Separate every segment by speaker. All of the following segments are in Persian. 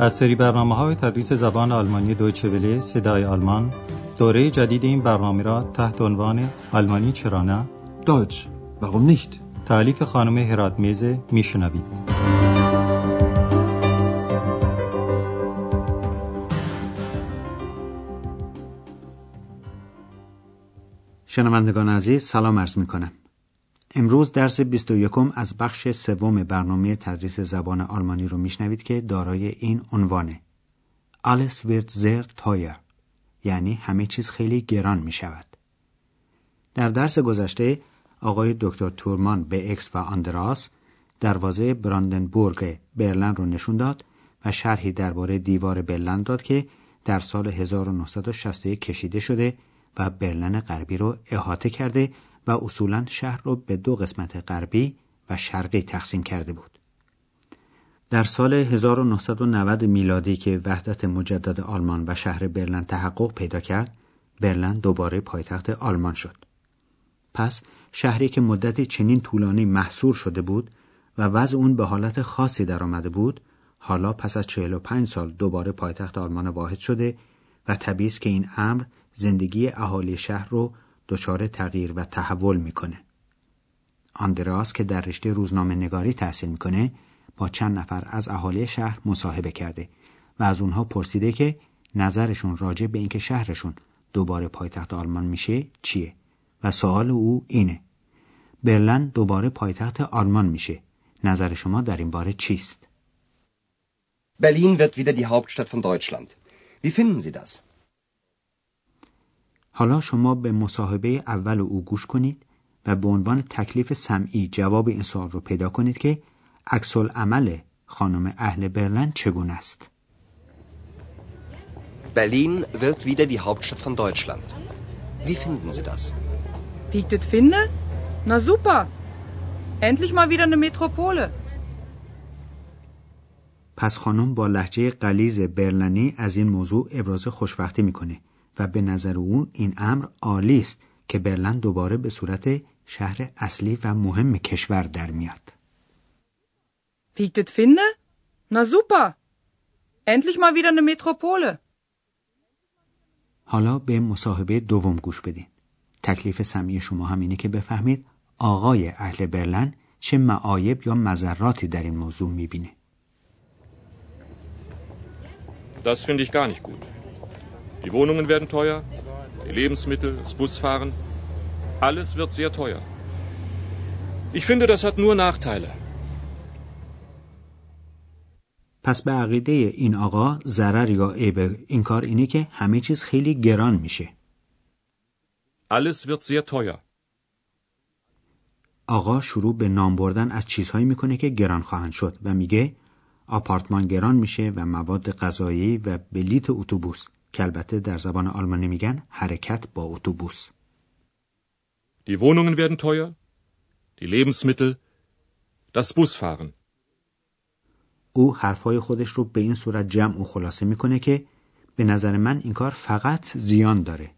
Speaker 1: از سری برنامه های تدریس زبان آلمانی دویچه وله صدای آلمان دوره جدید این برنامه را تحت عنوان آلمانی چرا نه
Speaker 2: Deutsch, warum nicht?
Speaker 1: تعلیف خانم هرات میزه میشنوید
Speaker 3: شنوندگان عزیز سلام عرض می کنم. امروز درس 21 از بخش سوم برنامه تدریس زبان آلمانی رو میشنوید که دارای این عنوانه Alles wird sehr teuer یعنی همه چیز خیلی گران می شود. در درس گذشته آقای دکتر تورمان به اکس و آندراس دروازه براندنبورگ برلن رو نشون داد و شرحی درباره دیوار برلن داد که در سال 1961 کشیده شده و برلن غربی رو احاطه کرده و اصولا شهر رو به دو قسمت غربی و شرقی تقسیم کرده بود. در سال 1990 میلادی که وحدت مجدد آلمان و شهر برلن تحقق پیدا کرد، برلن دوباره پایتخت آلمان شد. پس شهری که مدتی چنین طولانی محصور شده بود و وضع اون به حالت خاصی در آمده بود، حالا پس از 45 سال دوباره پایتخت آلمان واحد شده و طبیعی که این امر زندگی اهالی شهر رو دچار تغییر و تحول می‌کنه. آندراس که در رشته روزنامه نگاری تحصیل می‌کنه با چند نفر از اهالی شهر مصاحبه کرده و از اونها پرسیده که نظرشون راجع به اینکه شهرشون دوباره پایتخت آلمان میشه چیه و سوال او اینه برلن دوباره پایتخت آلمان میشه نظر شما در این باره چیست
Speaker 4: Berlin wird wieder die Hauptstadt von Deutschland. Wie finden Sie das?
Speaker 3: حالا شما به مصاحبه اول او گوش کنید و به عنوان تکلیف سمعی جواب این سوال رو پیدا کنید که عکس عمل خانم اهل برلن چگونه است.
Speaker 4: Berlin wird wieder die Hauptstadt von Deutschland. Wie finden Sie das?
Speaker 5: Wie ich das finde? Na super. Endlich mal wieder eine Metropole.
Speaker 3: پس خانم با لحجه قلیز برلنی از این موضوع ابراز خوشبختی می‌کنه و به نظر او این امر عالی است که برلن دوباره به صورت شهر اصلی و مهم کشور در میاد.
Speaker 5: Wie ich das finde? Na super. Endlich mal wieder eine Metropole.
Speaker 3: حالا به مصاحبه دوم گوش بدین. تکلیف سمی شما هم اینه که بفهمید آقای اهل برلن چه معایب یا مذراتی در این موضوع می‌بینه.
Speaker 6: Das finde ich gar nicht gut. Die Wohnungen werden teuer, die Lebensmittel, das Busfahren, alles wird sehr teuer. Ich finde, das hat nur Nachteile.
Speaker 3: پس به عقیده این آقا ضرر یا عیب این کار اینه که همه چیز خیلی گران میشه.
Speaker 6: Alles wird sehr teuer.
Speaker 3: آقا شروع به نام بردن از چیزهایی می‌کنه که گران خواهند شد و میگه آپارتمان گران میشه و مواد غذایی و بلیت اتوبوس که البته در زبان آلمانی میگن حرکت با اتوبوس.
Speaker 6: Die Wohnungen werden teuer, die Lebensmittel, das Busfahren.
Speaker 3: او حرفای خودش رو به این صورت جمع و خلاصه می‌کنه که به نظر من این کار فقط زیان داره.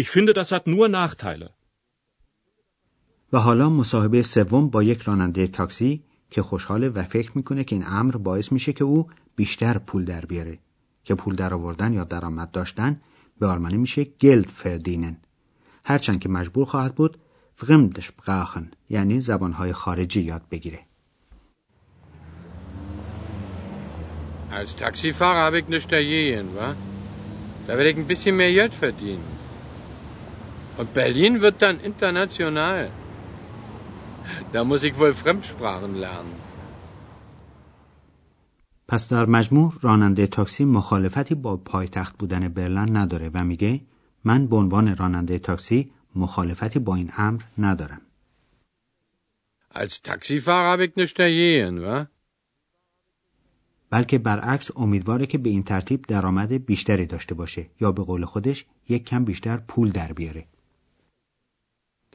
Speaker 6: Ich finde, das hat nur Nachteile.
Speaker 3: و حالا مصاحبه سوم با یک راننده تاکسی که خوشحاله و فکر می‌کنه که این امر باعث میشه که او بیشتر پول در بیاره که پول در آوردن یا درآمد داشتن به آلمانی میشه گلد فردینن هرچند که مجبور خواهد بود فغمدش بقاخن یعنی زبانهای خارجی یاد بگیره
Speaker 7: Als Taxifahrer habe ich nichts dagegen, wa? Da werde ich ein bisschen mehr Geld verdienen. Und Berlin wird dann international. Da muss ich wohl Fremdsprachen lernen.
Speaker 3: پس در مجموع راننده تاکسی مخالفتی با پایتخت بودن برلن نداره و میگه من به عنوان راننده تاکسی مخالفتی با این امر ندارم.
Speaker 7: Als Taxifahrer habe ich nichts dagegen, wa?
Speaker 3: بلکه برعکس امیدواره که به این ترتیب درآمد بیشتری داشته باشه یا به قول خودش یک کم بیشتر پول در بیاره.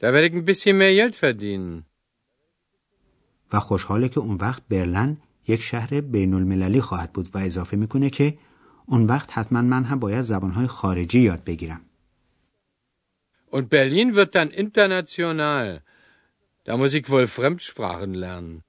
Speaker 7: Da werde ich ein bisschen mehr Geld verdienen.
Speaker 3: و خوشحاله که اون وقت برلن یک شهر بین المللی خواهد بود و اضافه می‌کنه که اون وقت حتما من هم باید زبانهای خارجی یاد بگیرم.
Speaker 7: Und Berlin wird dann international. Da muss ich wohl Fremdsprachen lernen.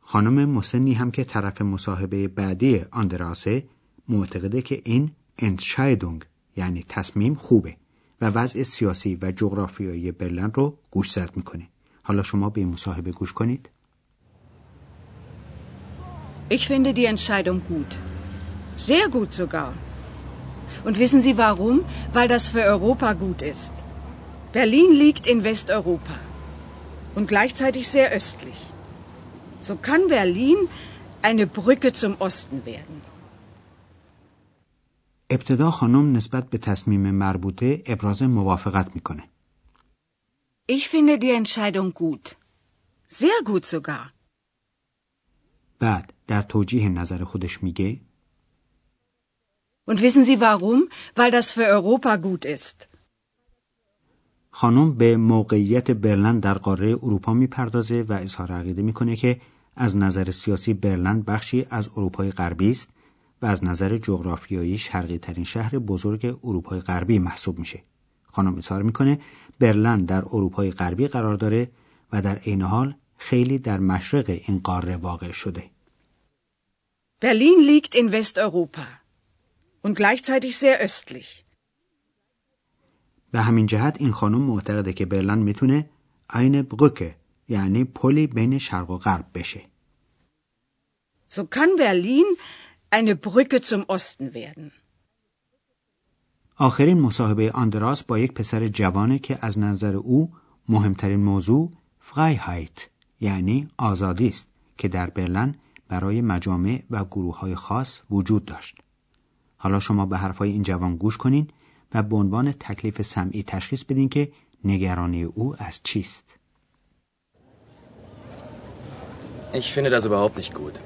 Speaker 3: خانم مسنی هم که طرف مصاحبه بعدی آندراسه معتقده که این انتشایدونگ یعنی تصمیم خوبه و وضع سیاسی و جغرافیایی برلن رو گوشزد می‌کنه حالا شما به مصاحبه گوش کنید
Speaker 8: Ich finde die Entscheidung gut. Sehr gut sogar. Und wissen Sie warum? Weil das für Europa gut ist. Berlin liegt in Westeuropa und gleichzeitig sehr östlich. So kann Berlin eine Brücke zum Osten werden.
Speaker 3: ابتدا خانم نسبت به تصمیم مربوطه ابراز موافقت میکنه.
Speaker 8: Ich finde die Entscheidung gut. Sehr gut sogar.
Speaker 3: بعد در توجیه نظر خودش میگه
Speaker 8: Und wissen Sie warum? Weil das für Europa gut ist.
Speaker 3: خانم به موقعیت برلن در قاره اروپا می‌پردازه و اظهار عقیده می‌کنه که از نظر سیاسی برلن بخشی از اروپای غربی است و از نظر جغرافیایی شرقی ترین شهر بزرگ اروپای غربی محسوب میشه. خانم اظهار می‌کنه برلن در اروپای غربی قرار داره و در عین حال خیلی در مشرق این قاره واقع شده.
Speaker 8: Berlin liegt in Westeuropa und gleichzeitig sehr östlich.
Speaker 3: به همین جهت این خانم معتقده که برلن می‌تونه عین برکه یعنی پلی بین شرق و غرب بشه.
Speaker 8: So kann Berlin eine Brücke zum Osten werden.
Speaker 3: آخرین مصاحبه آندراس با یک پسر جوانه که از نظر او مهمترین موضوع فریهایت یعنی آزادی است که در برلن برای مجامع و گروه های خاص وجود داشت. حالا شما به حرفای این جوان گوش کنین و به عنوان تکلیف سمعی تشخیص بدین که نگرانی او از چیست.
Speaker 9: Ich finde das überhaupt nicht gut.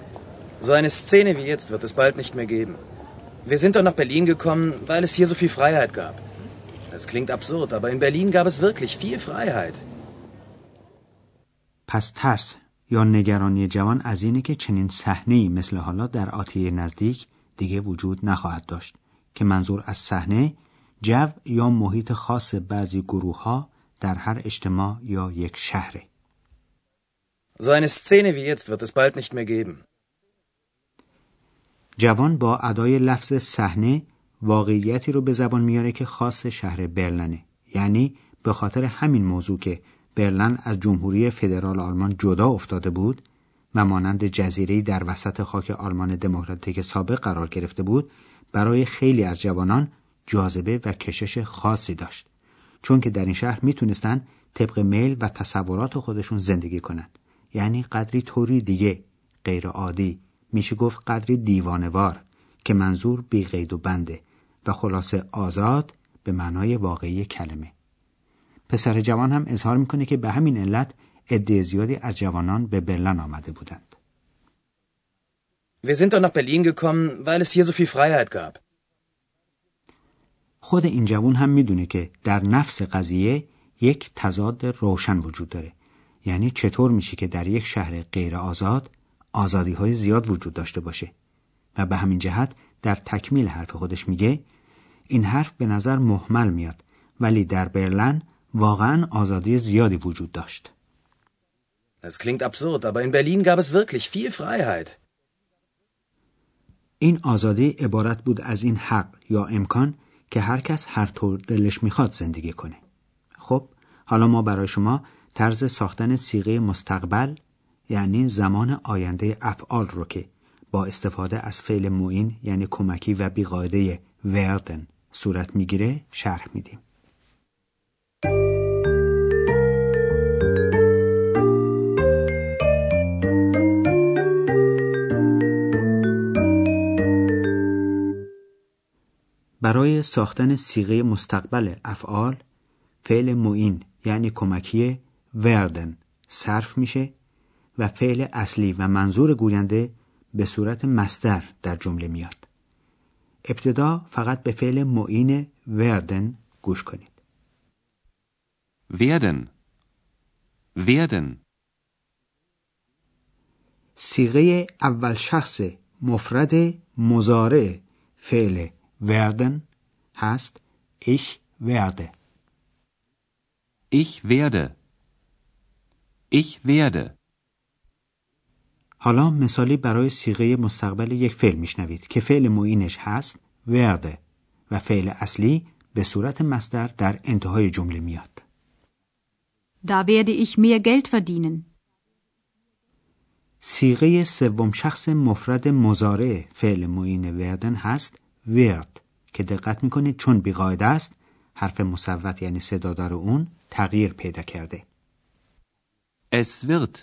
Speaker 9: So eine Szene wie jetzt wird es bald nicht mehr geben. Wir sind doch nach Berlin gekommen, weil es hier so viel Freiheit gab. Das klingt absurd, aber in Berlin gab es wirklich viel Freiheit.
Speaker 3: پس ترس یا نگرانی جوان از اینه که چنین صحنه مثل حالا در آتیه نزدیک دیگه وجود نخواهد داشت که منظور از صحنه جو یا محیط خاص بعضی گروه ها در هر اجتماع یا یک شهره.
Speaker 9: So eine Szene wie jetzt wird es bald nicht mehr geben.
Speaker 3: جوان با ادای لفظ صحنه واقعیتی رو به زبان میاره که خاص شهر برلنه یعنی به خاطر همین موضوع که برلن از جمهوری فدرال آلمان جدا افتاده بود و مانند جزیره‌ای در وسط خاک آلمان دموکراتیک سابق قرار گرفته بود برای خیلی از جوانان جاذبه و کشش خاصی داشت. چون که در این شهر می‌تونستن طبق میل و تصورات خودشون زندگی کنند. یعنی قدری طوری دیگه غیر عادی. میشه گفت قدری دیوانوار که منظور بی قید و بنده و خلاصه آزاد به معنای واقعی کلمه. پسر جوان هم اظهار می‌کنه که به همین علت عده زیادی از جوانان به برلن آمده بودند.
Speaker 9: Wir sind doch nach Berlin gekommen, weil es hier so viel Freiheit gab.
Speaker 3: خود این جوان هم می‌دونه که در نفس قضیه یک تضاد روشن وجود داره. یعنی چطور میشه که در یک شهر غیر آزاد آزادی های زیاد وجود داشته باشه و به همین جهت در تکمیل حرف خودش میگه این حرف به نظر محمل میاد ولی در برلن واقعا آزادی زیادی وجود داشت.
Speaker 9: Es klingt absurd, aber in Berlin gab es wirklich viel Freiheit.
Speaker 3: این آزادی عبارت بود از این حق یا امکان که هر کس هر طور دلش می‌خواد زندگی کنه. خب حالا ما برای شما طرز ساختن سیغه مستقبل یعنی زمان آینده افعال رو که با استفاده از فعل معین یعنی کمکی و بیقاعده وردن صورت می‌گیره شرح میدیم. برای ساختن سیغه مستقبل افعال فعل معین یعنی کمکی وردن صرف میشه و فعل اصلی و منظور گوینده به صورت مصدر در جمله میاد. ابتدا فقط به فعل معین وردن گوش کنید.
Speaker 10: werden werden
Speaker 3: سیغه اول شخص مفرد مزارع فعل werden هست ich werde
Speaker 10: ich werde ich werde
Speaker 3: حالا مثالی برای سیغه مستقبل یک فعل میشنوید که فعل معینش هست ورده و فعل اصلی به صورت مصدر در انتهای جمله میاد.
Speaker 11: Da werde ich mehr Geld verdienen.
Speaker 3: سیغه سوم شخص مفرد مزارع فعل معین وردن هست ورد که دقت می‌کنید چون بیقاعده است حرف مصوت یعنی صدادار اون تغییر پیدا کرده.
Speaker 10: Es wird.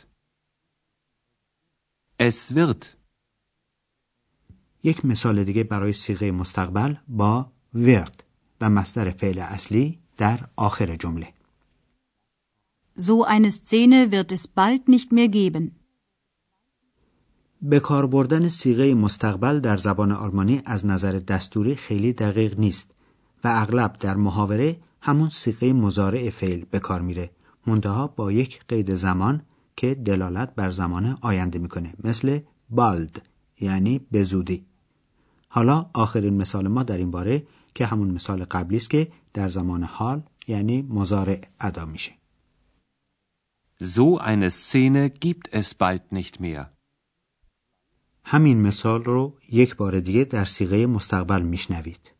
Speaker 10: Es wird.
Speaker 3: یک مثال دیگه برای سیغه مستقبل با ورد و مصدر فعل اصلی در آخر جمله.
Speaker 11: So eine Szene wird es bald nicht mehr geben.
Speaker 3: به کار بردن سیغه مستقبل در زبان آلمانی از نظر دستوری خیلی دقیق نیست و اغلب در محاوره همون سیغه مزارع فعل به کار میره منتها با یک قید زمان که دلالت بر زمان آینده می‌کنه مثل بالد یعنی به زودی حالا آخرین مثال ما در این باره که همون مثال قبلی است که در زمان حال یعنی مزارع ادا میشه
Speaker 10: So eine Szene gibt es bald nicht mehr.
Speaker 3: همین مثال رو یک بار دیگه در سیغه مستقبل میشنوید.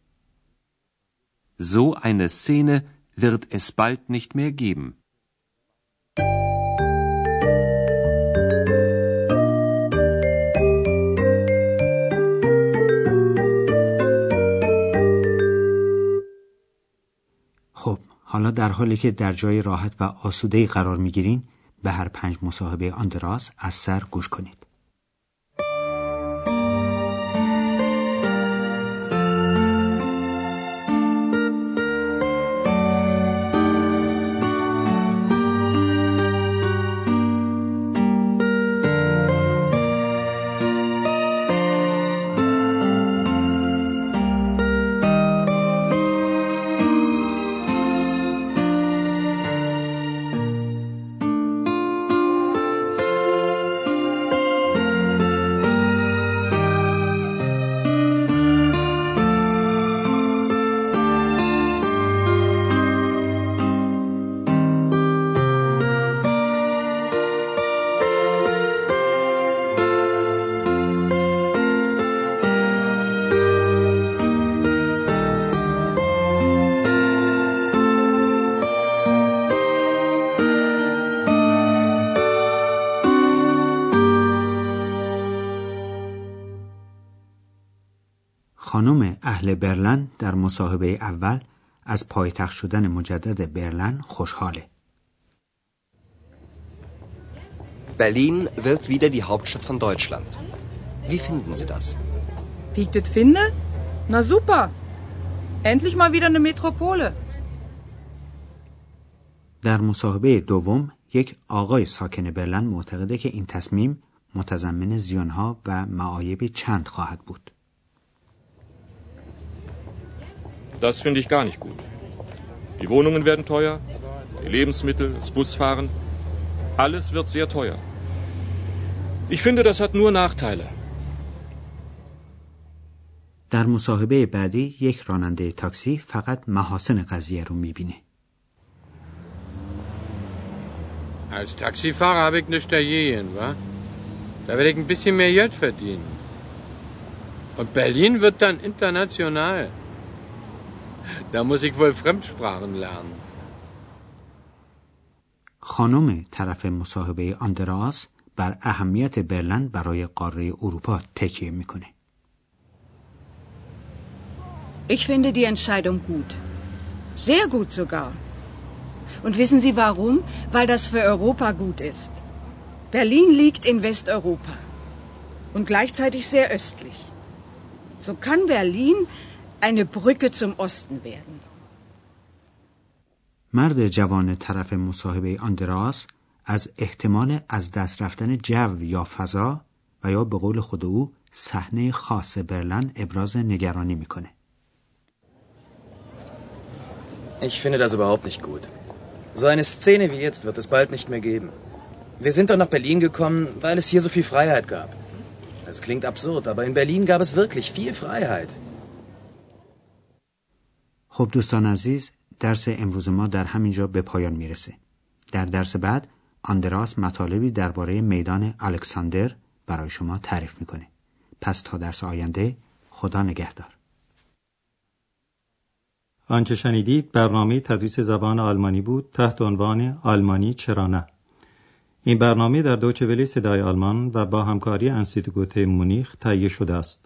Speaker 10: So eine Szene wird es bald nicht mehr geben.
Speaker 3: خب حالا در حالی که در جای راحت و آسوده قرار می‌گیرین به هر پنج مصاحبه آندراس از سر گوش کنید. اهل برلن در مصاحبه اول از پایتخت شدن مجدد برلن خوشحاله.
Speaker 4: Berlin wird wieder die Hauptstadt von Deutschland. Wie finden Sie das?
Speaker 5: Wie ich das finde? Na super. Endlich mal wieder eine Metropole.
Speaker 3: در مصاحبه دوم یک آقای ساکن برلن معتقده که این تصمیم متضمن زیانها و معایبی چند خواهد بود.
Speaker 6: Das finde ich gar nicht gut. Die Wohnungen werden teuer, die Lebensmittel, das Busfahren, alles wird sehr teuer. Ich finde, das hat nur Nachteile.
Speaker 3: در مصاحبه بعدی یک راننده تاکسی فقط محاسن قضیه رو میبینه.
Speaker 7: Als Taxifahrer habe ich nichts dagegen, wa? Da werde ich ein bisschen mehr Geld verdienen. Und Berlin wird dann international. Da muss ich wohl Fremdsprachen lernen.
Speaker 3: خانم طرف مصاحبه آندراس بر اهمیت برلن برای قاره اروپا تکیه میکنه.
Speaker 8: Ich finde die Entscheidung gut. Sehr gut sogar. Und wissen Sie warum? Weil das für Europa gut ist. Berlin liegt in Westeuropa und gleichzeitig sehr östlich. So kann Berlin eine Brücke zum Osten werden.
Speaker 3: مرد جوان طرف مصاحبه آندراس از احتمال از دست رفتن جو یا فضا و یا به قول خود او صحنه خاص برلن ابراز نگرانی میکنه.
Speaker 9: Ich finde das überhaupt nicht gut. So eine Szene wie jetzt wird es bald nicht mehr geben. Wir sind doch nach Berlin gekommen, weil es hier so viel Freiheit gab. Es klingt absurd, aber in Berlin gab es wirklich viel Freiheit.
Speaker 3: خب دوستان عزیز درس امروز ما در همینجا به پایان می‌رسه. در درس بعد آندراس مطالبی درباره میدان الکساندر برای شما تعریف می‌کنه. پس تا درس آینده خدا نگهدار.
Speaker 1: آنچه شنیدید برنامه تدریس زبان آلمانی بود تحت عنوان آلمانی چرا نه. این برنامه در دوچه ولی صدای آلمان و با همکاری انستیتوت مونیخ تهیه شده است.